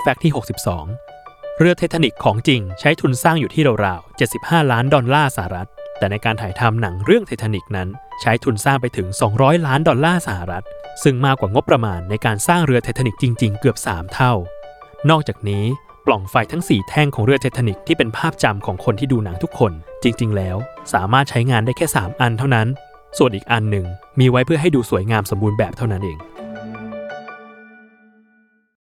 Fact ที่ 62 เรือไททานิกของจริงใช้ทุนสร้างอยู่ที่ราวๆ 75 ล้านดอลลาร์สหรัฐ แต่ในการถ่ายทำหนังเรื่องไททานิกนั้น ใช้ทุนสร้างไปถึง 200 ล้านดอลลาร์สหรัฐ ซึ่งมากกว่างบประมาณในการสร้างเรือไททานิกจริง ๆ เกือบ 3 เท่า นอกจากนี้ปล่องไฟทั้ง 4 แท่งของเรือไททานิกที่เป็นภาพจำของคนที่ดูหนังทุกคน จริง ๆ แล้ว สามารถใช้งานได้แค่ 3 อันเท่านั้น ส่วนอีกอันหนึ่งมีไว้เพื่อให้ดูสวยงามสมบูรณ์แบบเท่านั้นเอง